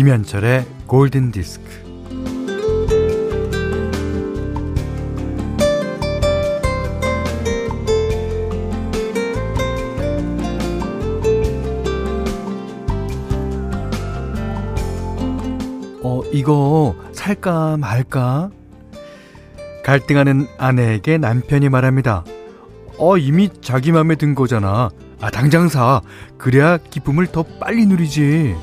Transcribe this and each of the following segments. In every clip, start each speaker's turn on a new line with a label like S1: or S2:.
S1: 김현철의 골든 디스크. 어, 이거 살까 말까? 갈등하는 아내에게 남편이 말합니다. 어, 이미 자기 맘에 든 거잖아. 아, 당장 사. 그래야 기쁨을 더 빨리 누리지.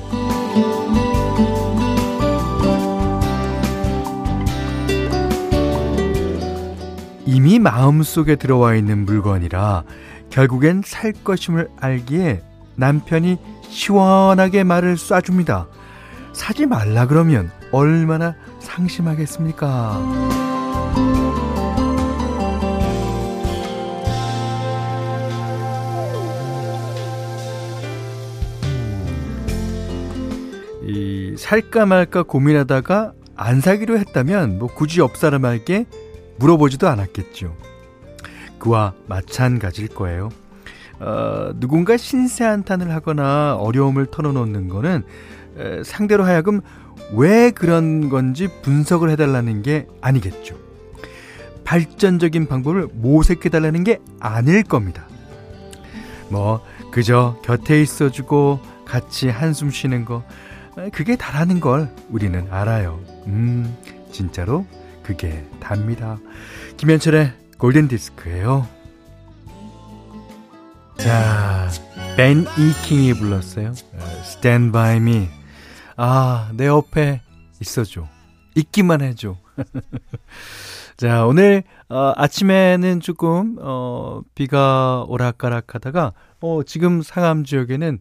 S1: 이미 마음속에 들어와 있는 물건이라 결국엔 살 것임을 알기에 남편이 시원하게 말을 쏴줍니다. 사지 말라 그러면 얼마나 상심하겠습니까? 이 살까 말까 고민하다가 안 사기로 했다면 뭐 굳이 옆 사람에게 물어보지도 않았겠죠. 그와 마찬가지일 거예요. 어, 누군가 신세 한탄을 하거나 어려움을 털어놓는 거는 에, 상대로 하여금 왜 그런 건지 분석을 해달라는 게 아니겠죠. 발전적인 방법을 모색해달라는 게 아닐 겁니다. 뭐, 그저 곁에 있어주고 같이 한숨 쉬는 거, 그게 다라는 걸 우리는 알아요. 음, 진짜로 그게 답니다. 김현철의 골든 디스크예요. 자, 벤 이킹이 불렀어요. Stand by me. 아, 내 옆에 있어줘. 있기만 해줘. 자, 오늘 어, 아침에는 조금 어, 비가 오락가락 하다가 어, 지금 상암 지역에는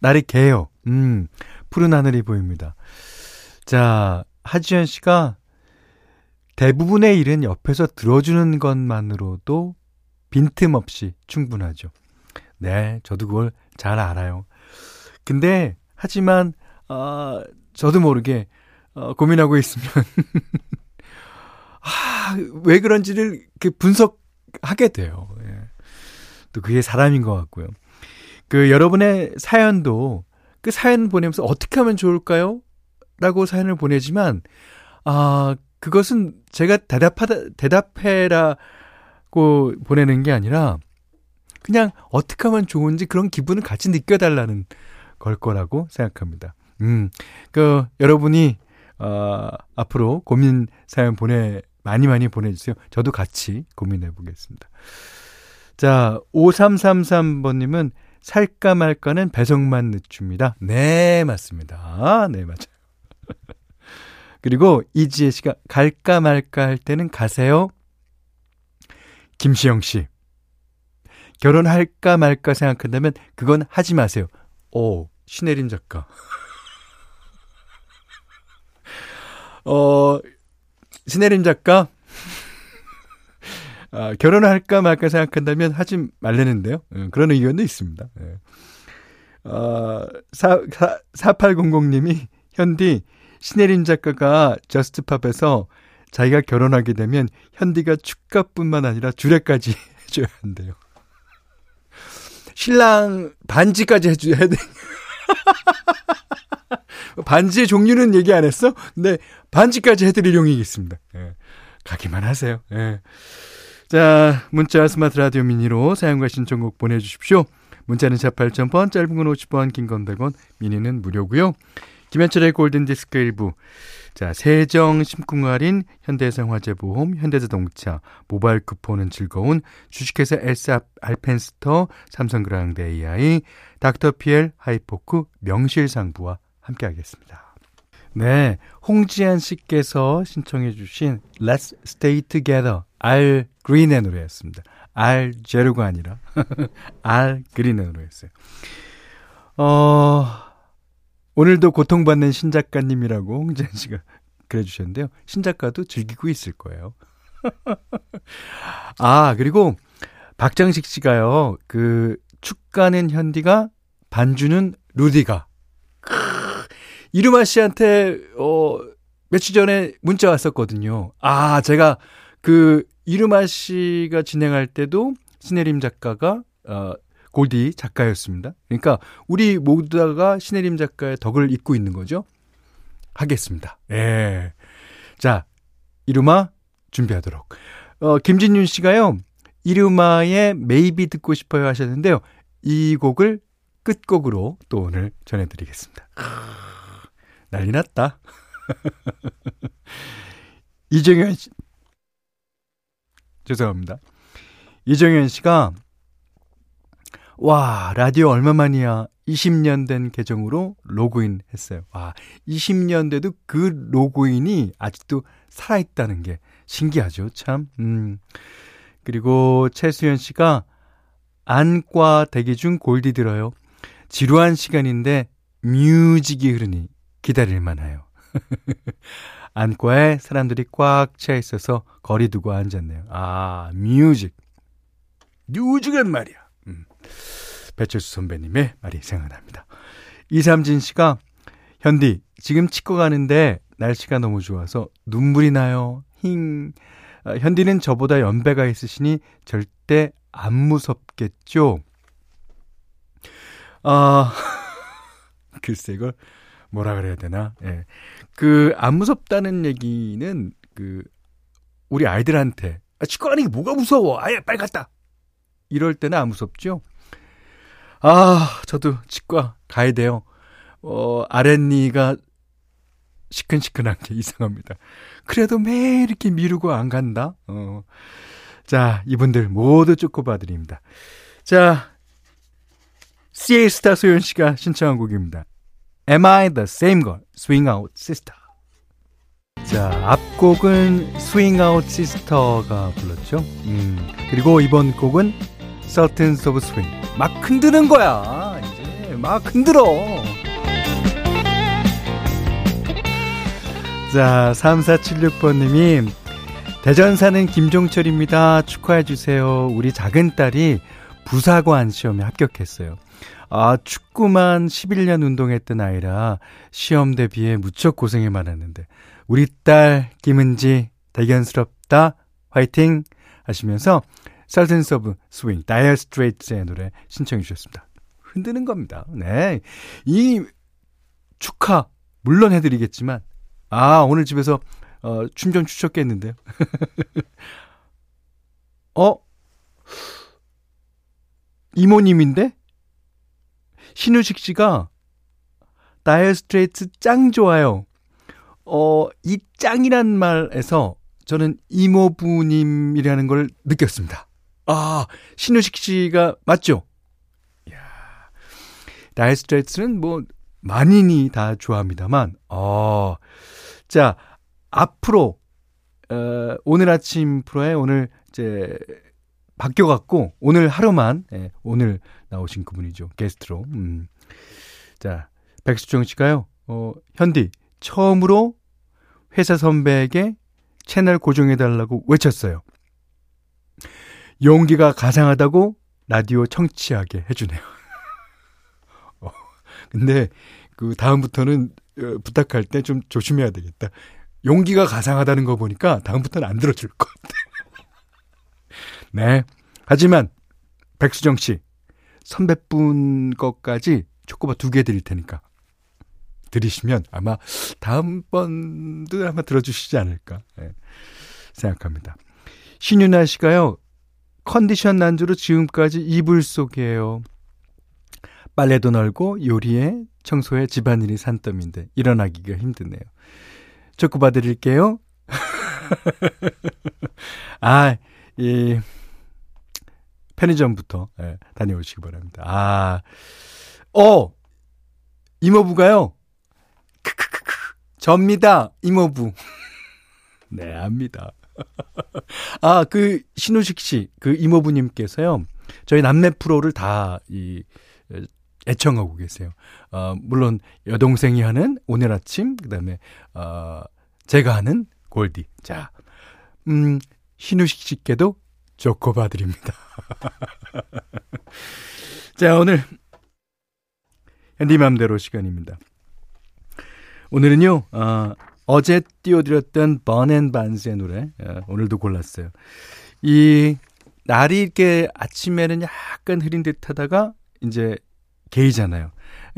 S1: 날이 개요. 음, 푸른 하늘이 보입니다. 자, 하지연 씨가 대부분의 일은 옆에서 들어주는 것만으로도 빈틈없이 충분하죠. 네, 저도 그걸 잘 알아요. 근데, 하지만, 어, 저도 모르게, 어, 고민하고 있으면, 아, 왜 그런지를 그 분석하게 돼요. 예. 또 그게 사람인 것 같고요. 그 여러분의 사연도 그 사연 보내면서 어떻게 하면 좋을까요? 라고 사연을 보내지만, 아, 그것은 제가 대답하다, 대답해라고 보내는 게 아니라, 그냥 어떻게 하면 좋은지 그런 기분을 같이 느껴달라는 걸 거라고 생각합니다. 음, 그, 여러분이, 어, 앞으로 고민 사연 보내, 많이 많이 보내주세요. 저도 같이 고민해 보겠습니다. 자, 5333번님은 살까 말까는 배송만 늦춥니다. 네, 맞습니다. 네, 맞아요. 그리고 이지혜 씨가 갈까 말까 할 때는 가세요. 김시영 씨. 결혼할까 말까 생각한다면 그건 하지 마세요. 오, 신혜림 작가. 어, 신혜림 작가. 아, 결혼을 할까 말까 생각한다면 하지 말라는데요. 네, 그런 의견도 있습니다. 네. 어, 4, 4, 4800님이 현디 신혜림 작가가 저스트팝에서 자기가 결혼하게 되면 현디가 축가뿐만 아니라 주례까지 해줘야 한대요. 신랑 반지까지 해줘야 돼. 반지의 종류는 얘기 안 했어? 근데 반지까지 해드릴 용이 있습니다. 예. 가기만 하세요. 예. 자, 문자 스마트 라디오 미니로 사용과 신청곡 보내주십시오. 문자는 샵 8000번, 짧은 건 50번, 긴건 100원, 미니는 무료고요. 김현철의 골든디스크 일부. 자, 세정 심쿵할인, 현대해상화재보험, 현대자동차, 모바일 쿠폰은 즐거운, 주식회사 에스 알펜스터, 삼성그라운드 AI, 닥터피엘, 하이포크, 명실상부와 함께하겠습니다. 네, 홍지한 씨께서 신청해 주신 Let's Stay Together, 알 그린의 노래였습니다. 알 재로가 아니라 알 그린의 노래였어요. 어... 오늘도 고통받는 신작가님이라고 홍재현 씨가 그래 주셨는데요. 신작가도 즐기고 있을 거예요. 아, 그리고 박장식 씨가요. 그 축가는 현디가 반주는 루디가. 이루마 씨한테 어 며칠 전에 문자 왔었거든요. 아, 제가 그 이루마 씨가 진행할 때도 신혜림 작가가 어 골디 작가였습니다. 그러니까 우리 모두가 신혜림 작가의 덕을 잇고 있는 거죠. 하겠습니다. 예. 자, 이루마 준비하도록. 어, 김진윤 씨가요, 이루마의 메이비 듣고 싶어요 하셨는데요. 이 곡을 끝곡으로 또 오늘 전해드리겠습니다. 난리 났다. 이정현 씨. 죄송합니다. 이정현 씨가 와, 라디오 얼마만이야. 20년 된 계정으로 로그인 했어요. 와, 20년 돼도 그 로그인이 아직도 살아있다는 게 신기하죠, 참. 음. 그리고 최수연 씨가 안과 대기 중 골디 들어요. 지루한 시간인데 뮤직이 흐르니 기다릴만 해요. 안과에 사람들이 꽉 차 있어서 거리 두고 앉았네요. 아, 뮤직. 뮤직은 말이야. 음. 배철수 선배님의 말이 생각납니다. 이삼진 씨가 현디 지금 치과 가는데 날씨가 너무 좋아서 눈물이 나요. 힝. 아, 현디는 저보다 연배가 있으시니 절대 안 무섭겠죠? 아, 글쎄 이걸 뭐라 그래야 되나? 예. 그, 안 무섭다는 얘기는 그, 우리 아이들한테, 아, 치과 가는 게 뭐가 무서워? 아예 빨리 갔다! 이럴 때는 안 무섭죠? 아, 저도 치과 가야 돼요. 어, 아랫니가 시큰시큰한 게 이상합니다. 그래도 매일 이렇게 미루고 안 간다? 어. 자, 이분들 모두 쪼꼬봐 드립니다. 자, 시에스타 소연 씨가 신청한 곡입니다. Am I the same girl? Swing out sister. 자, 앞곡은 Swing out sister가 불렀죠. 음, 그리고 이번 곡은 Sultans of Swing. 막 흔드는 거야. 이제 막 흔들어. 자, 3476번님이 대전 사는 김종철입니다. 축하해주세요. 우리 작은 딸이 부사관 시험에 합격했어요. 아, 축구만 11년 운동했던 아이라 시험 대비에 무척 고생이 많았는데, 우리 딸 김은지 대견스럽다. 화이팅! 하시면서 Sultans of Swing, Dire Straits의 노래 신청해 주셨습니다. 흔드는 겁니다. 네. 이 축하, 물론 해드리겠지만, 아, 오늘 집에서 어, 춤 좀 추셨겠는데요. 어? 이모님인데? 신우식 씨가 다이어 스트레이트 짱 좋아요. 어, 이 짱이란 말에서 저는 이모부님이라는 걸 느꼈습니다. 아, 신우식 씨가 맞죠? 이야. 다이어 스트레이트는 뭐 만인이 다 좋아합니다만, 어, 자, 앞으로, 어, 오늘 아침 프로에 오늘 이제 바뀌어 갖고, 오늘 하루만, 예, 오늘 나오신 그분이죠. 게스트로. 음. 자, 백수정 씨가요, 어, 현디, 처음으로 회사 선배에게 채널 고정해 달라고 외쳤어요. 용기가 가상하다고 라디오 청취하게 해주네요. 어, 근데 그 다음부터는 어, 부탁할 때 좀 조심해야 되겠다. 용기가 가상하다는 거 보니까 다음부터는 안 들어줄 것 같아. 네. 하지만 백수정 씨 선배분 것까지 초코바 두 개 드릴 테니까 드리시면 아마 다음번도 아마 들어주시지 않을까 네. 생각합니다. 신윤아 씨가요 컨디션 난주로 지금까지 이불 속이에요. 빨래도 널고 요리에 청소에 집안일이 산더미인데 일어나기가 힘드네요. 초코 봐드릴게요. 아, 이 편의점부터 예, 다녀오시기 바랍니다. 아, 어 이모부가요. 크크크크 접니다 이모부. 네, 압니다. 아, 그 신우식 씨, 그 이모부님께서요. 저희 남매 프로를 다 이 애청하고 계세요. 어, 물론 여동생이 하는 오늘 아침, 그다음에 어, 제가 하는 골디. 자, 음, 신우식 씨께도 조코바 드립니다. 자, 오늘 현디 맘대로 시간입니다. 오늘은요, 어, 어제 띄워드렸던 번앤 반스의 노래 어, 오늘도 골랐어요. 이 날이 이렇게 아침에는 약간 흐린 듯하다가 이제 게이잖아요.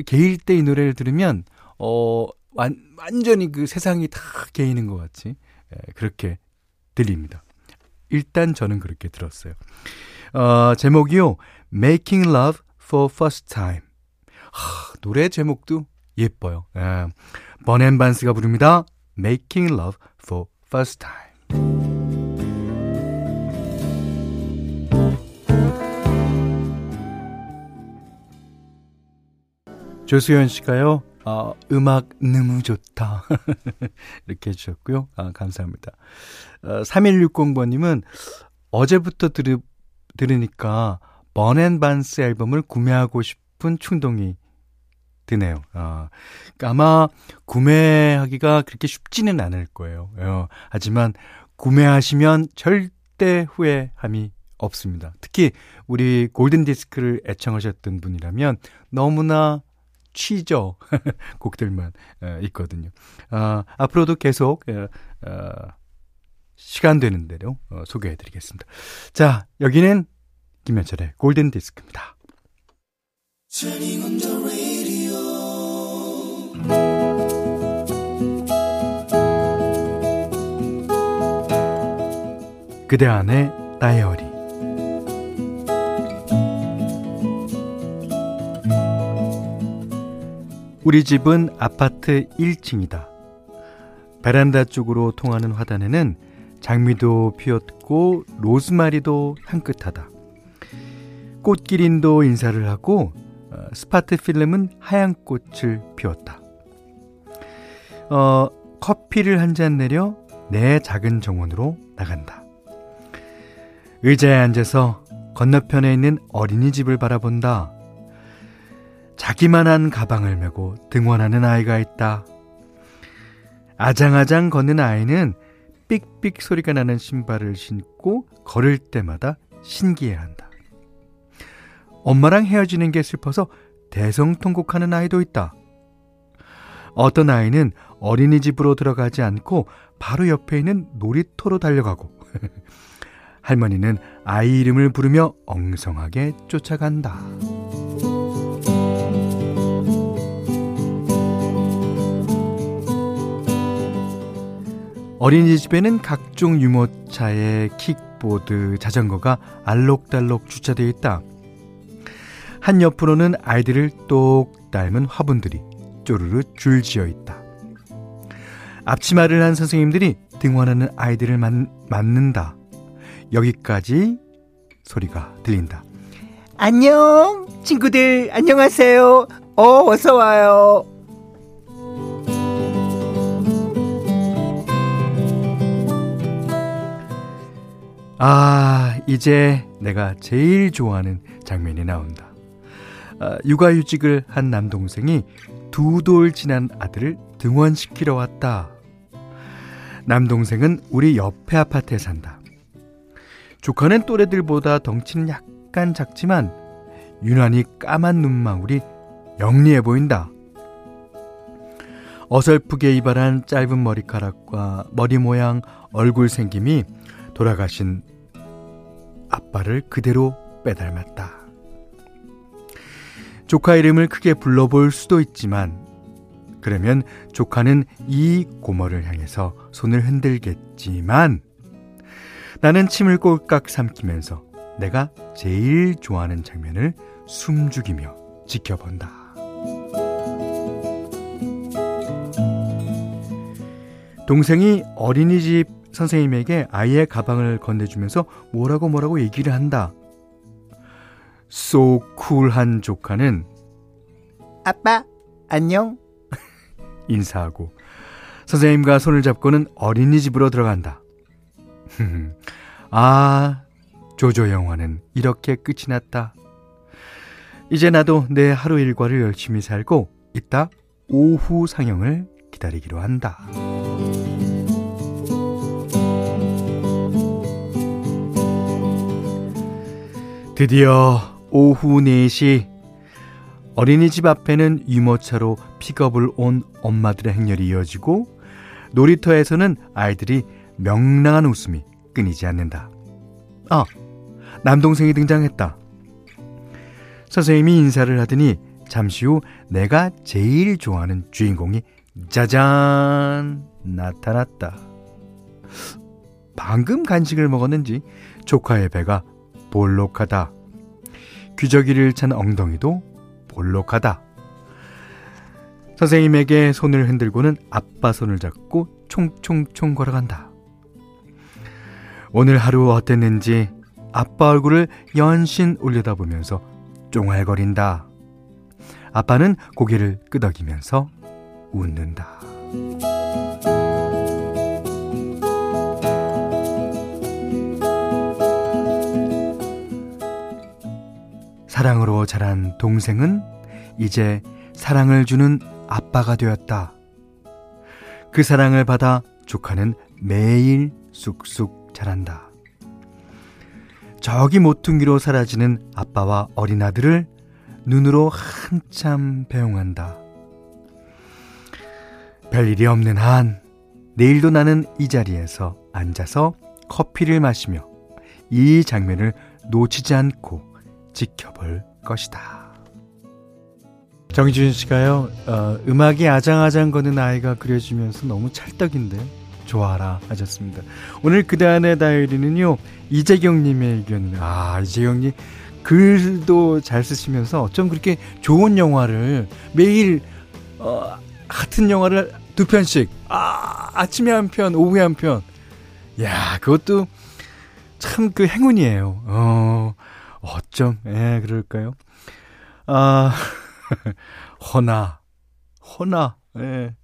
S1: 게일 때 이 노래를 들으면 어 완, 완전히 그 세상이 다 개이는 것 같이 예, 그렇게 들립니다. 일단 저는 그렇게 들었어요. 어, 제목이요. Making Love for First Time. 하, 노래 제목도 예뻐요. 예. 버넨반스가 부릅니다. Making Love for First Time. 조수연 씨가요. 어, 음악 너무 좋다. 이렇게 해주셨고요. 아, 감사합니다. 어, 3160번님은 어제부터 들으, 들으니까 버넨반스 앨범을 구매하고 싶은 충동이 드네요. 아, 그러니까 아마 구매하기가 그렇게 쉽지는 않을 거예요. 어, 하지만 구매하시면 절대 후회함이 없습니다. 특히 우리 골든 디스크를 애청하셨던 분이라면 너무나 취저 곡들만 어, 있거든요. 어, 앞으로도 계속 어, 어, 시간 되는 대로 어, 소개해드리겠습니다. 자, 여기는 김현철의 골든 디스크입니다. 그대 안의 다이어리 우리 집은 아파트 1층이다. 베란다 쪽으로 통하는 화단에는 장미도 피었고 로즈마리도 향긋하다. 꽃기린도 인사를 하고 어, 스파티필름은 하얀 꽃을 피웠다. 어, 커피를 한 잔 내려 내 작은 정원으로 나간다. 의자에 앉아서 건너편에 있는 어린이집을 바라본다. 자기만한 가방을 메고 등원하는 아이가 있다. 아장아장 걷는 아이는 삑삑 소리가 나는 신발을 신고 걸을 때마다 신기해한다. 엄마랑 헤어지는 게 슬퍼서 대성통곡하는 아이도 있다. 어떤 아이는 어린이집으로 들어가지 않고 바로 옆에 있는 놀이터로 달려가고 할머니는 아이 이름을 부르며 엉성하게 쫓아간다. 어린이집에는 각종 유모차에 킥보드, 자전거가 알록달록 주차되어 있다. 한 옆으로는 아이들을 똑 닮은 화분들이 쪼르르 줄지어 있다. 앞치마를 한 선생님들이 등원하는 아이들을 만, 맞는다. 여기까지 소리가 들린다.
S2: 안녕, 친구들, 안녕하세요. 어, 어서 와요.
S1: 아, 이제 내가 제일 좋아하는 장면이 나온다. 아, 육아휴직을 한 남동생이 두 돌 지난 아들을 등원시키러 왔다. 남동생은 우리 옆에 아파트에 산다. 조카는 또래들보다 덩치는 약간 작지만 유난히 까만 눈망울이 영리해 보인다. 어설프게 이발한 짧은 머리카락과 머리 모양 얼굴 생김이 돌아가신 아빠를 그대로 빼닮았다. 조카 이름을 크게 불러볼 수도 있지만, 그러면 조카는 이 고모를 향해서 손을 흔들겠지만, 나는 침을 꼴깍 삼키면서 내가 제일 좋아하는 장면을 숨죽이며 지켜본다. 동생이 어린이집 선생님에게 아이의 가방을 건네주면서 뭐라고 뭐라고 얘기를 한다. 쏘 so 쿨한 조카는
S2: 아빠 안녕
S1: 인사하고 선생님과 손을 잡고는 어린이집으로 들어간다. 아 조조 영화는 이렇게 끝이 났다. 이제 나도 내 하루 일과를 열심히 살고 이따 오후 상영을 기다리기로 한다. 드디어 오후 4시 어린이집 앞에는 유모차로 픽업을 온 엄마들의 행렬이 이어지고 놀이터에서는 아이들이 명랑한 웃음이 끊이지 않는다. 아, 남동생이 등장했다. 선생님이 인사를 하더니 잠시 후 내가 제일 좋아하는 주인공이 짜잔! 나타났다. 방금 간식을 먹었는지 조카의 배가 볼록하다. 귀저귀를 찬 엉덩이도 볼록하다. 선생님에게 손을 흔들고는 아빠 손을 잡고 총총총 걸어간다. 오늘 하루 어땠는지 아빠 얼굴을 연신 올려다보면서 쫑알거린다. 아빠는 고개를 끄덕이면서 웃는다. 사랑으로 자란 동생은 이제 사랑을 주는 아빠가 되었다. 그 사랑을 받아 조카는 매일 쑥쑥 자란다. 저기 모퉁이로 사라지는 아빠와 어린 아들을 눈으로 한참 배웅한다. 별일이 없는 한 내일도 나는 이 자리에서 앉아서 커피를 마시며 이 장면을 놓치지 않고 지켜볼 것이다. 정준 씨가요, 어, 음악이 아장아장 거는 아이가 그려지면서 너무 찰떡인데, 좋아라 하셨습니다. 오늘 그다음의 다이어리는요, 이재경님의 의견. 아, 이재경님, 글도 잘 쓰시면서 어쩜 그렇게 좋은 영화를 매일, 어, 같은 영화를 두 편씩, 아, 아침에 한 편, 오후에 한 편. 야, 그것도 참 그 행운이에요. 어, 어쩜, 예, 그럴까요? 아, 허나, 허나, 예.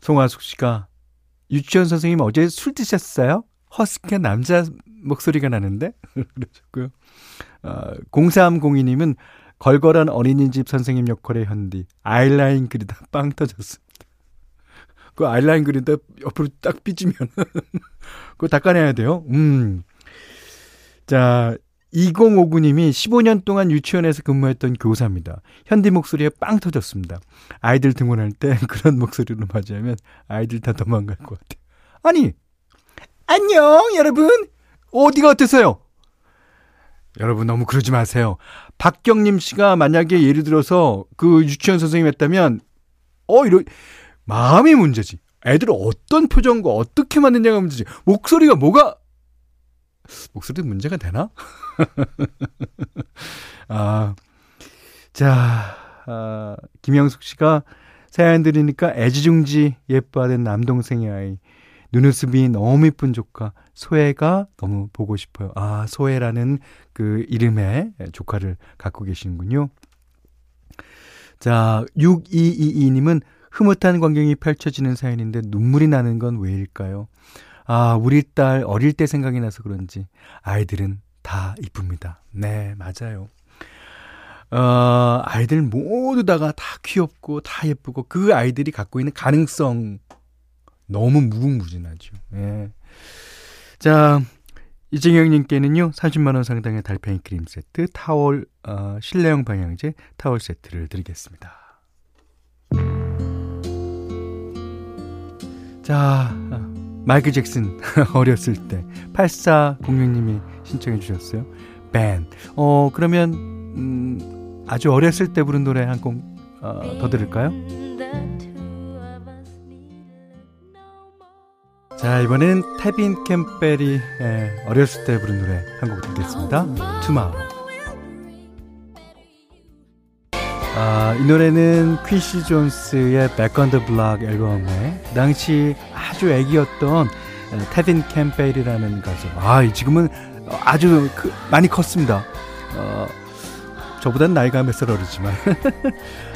S1: 송하숙 씨가, 유치원 선생님 어제 술 드셨어요? 허스키한 남자 목소리가 나는데? 그러셨고요. 아, 0302님은 걸걸한 어린이집 선생님 역할의 현디, 아이라인 그리다 빵 터졌습니다. 그 아이라인 그리다 옆으로 딱 삐지면, 그거 닦아내야 돼요. 음. 자, 2059님이 15년 동안 유치원에서 근무했던 교사입니다. 현디 목소리에 빵 터졌습니다. 아이들 등원할 때 그런 목소리로 맞이하면 아이들 다 도망갈 것 같아요. 아니, 안녕, 여러분! 어디가 어땠어요? 여러분 너무 그러지 마세요. 박경림 씨가 만약에 예를 들어서 그 유치원 선생님 했다면, 어, 이러, 마음이 문제지. 애들 어떤 표정과 어떻게 만드냐가 문제지. 목소리가 뭐가 목소리 문제가 되나? 아, 자, 아, 김영숙 씨가 사연 드리니까 애지중지 예뻐하는 남동생의 아이. 눈웃음이 너무 이쁜 조카, 소혜가 너무 보고 싶어요. 아, 소혜라는 그 이름의 조카를 갖고 계시는군요. 자, 6222님은 흐뭇한 광경이 펼쳐지는 사연인데 눈물이 나는 건 왜일까요? 아, 우리 딸 어릴 때 생각이 나서 그런지 아이들은 다 이쁩니다. 네, 맞아요. 어, 아이들 모두 다가 다 귀엽고 다 예쁘고 그 아이들이 갖고 있는 가능성 너무 무궁무진하죠. 예. 자, 이정영님께는요, 30만원 상당의 달팽이 크림 세트, 타월, 어, 실내용 방향제, 타월 세트를 드리겠습니다. 자, 마이클 잭슨 어렸을 때 8406님이 신청해 주셨어요. 밴. 어 그러면 음, 아주 어렸을 때 부른 노래 한 곡더 어, 들을까요? 자 이번에는 태빈 캠벨이 예, 어렸을 때 부른 노래 한 곡 듣겠습니다. 투마로. 아, 이 노래는 퀴시 존스의 Back on the Block 앨범에 당시 아주 애기였던 테빈 캠페일이라는 가수. 아, 지금은 아주 그, 많이 컸습니다. 어, 저보단 나이가 몇 살 어리지만.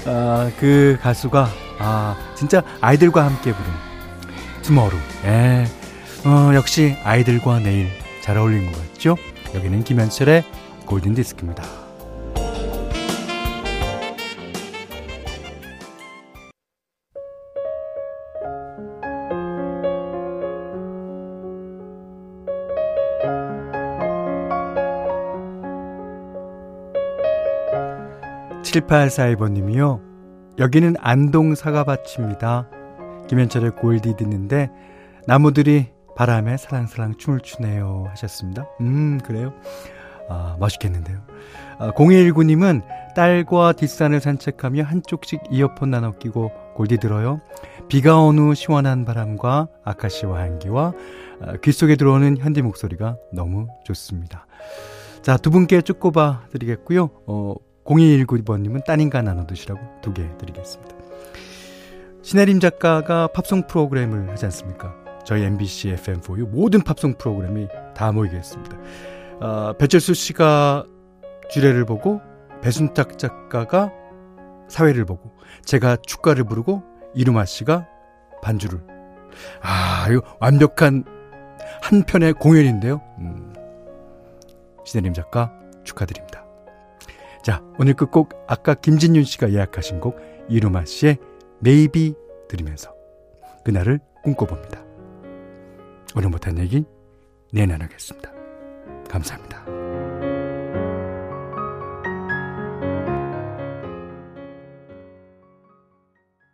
S1: 아, 그 가수가, 아, 진짜 아이들과 함께 부른 투모루. 예. 어, 역시 아이들과 내일 잘 어울리는 것 같죠? 여기는 김현철의 골든 디스크입니다. 7841번님이요. 여기는 안동 사과밭입니다. 김현철의 골디 듣는데 나무들이 바람에 사랑사랑 춤을 추네요 하셨습니다. 음 그래요? 아 멋있겠는데요. 아, 0219님은 딸과 뒷산을 산책하며 한쪽씩 이어폰 나눠 끼고 골디 들어요. 비가 온 후 시원한 바람과 아카시와 향기와 아, 귀 속에 들어오는 현디 목소리가 너무 좋습니다. 자, 두 분께 쭉 꼽아 드리겠고요. 어, 0219번님은 따님과 나눠 드시라고 두 개 드리겠습니다. 신혜림 작가가 팝송 프로그램을 하지 않습니까? 저희 MBC FM4U 모든 팝송 프로그램이 다 모이겠습니다. 어, 배철수 씨가 주례를 보고 배순탁 작가가 사회를 보고 제가 축가를 부르고 이루마 씨가 반주를 아 이거 완벽한 한 편의 공연인데요. 음, 신혜림 작가 축하드립니다. 자 오늘 끝곡 아까 김진윤 씨가 예약하신 곡 이루마 씨의 Maybe 들으면서 그날을 꿈꿔봅니다. 오늘 못한 얘기 내일 나누겠습니다. 감사합니다.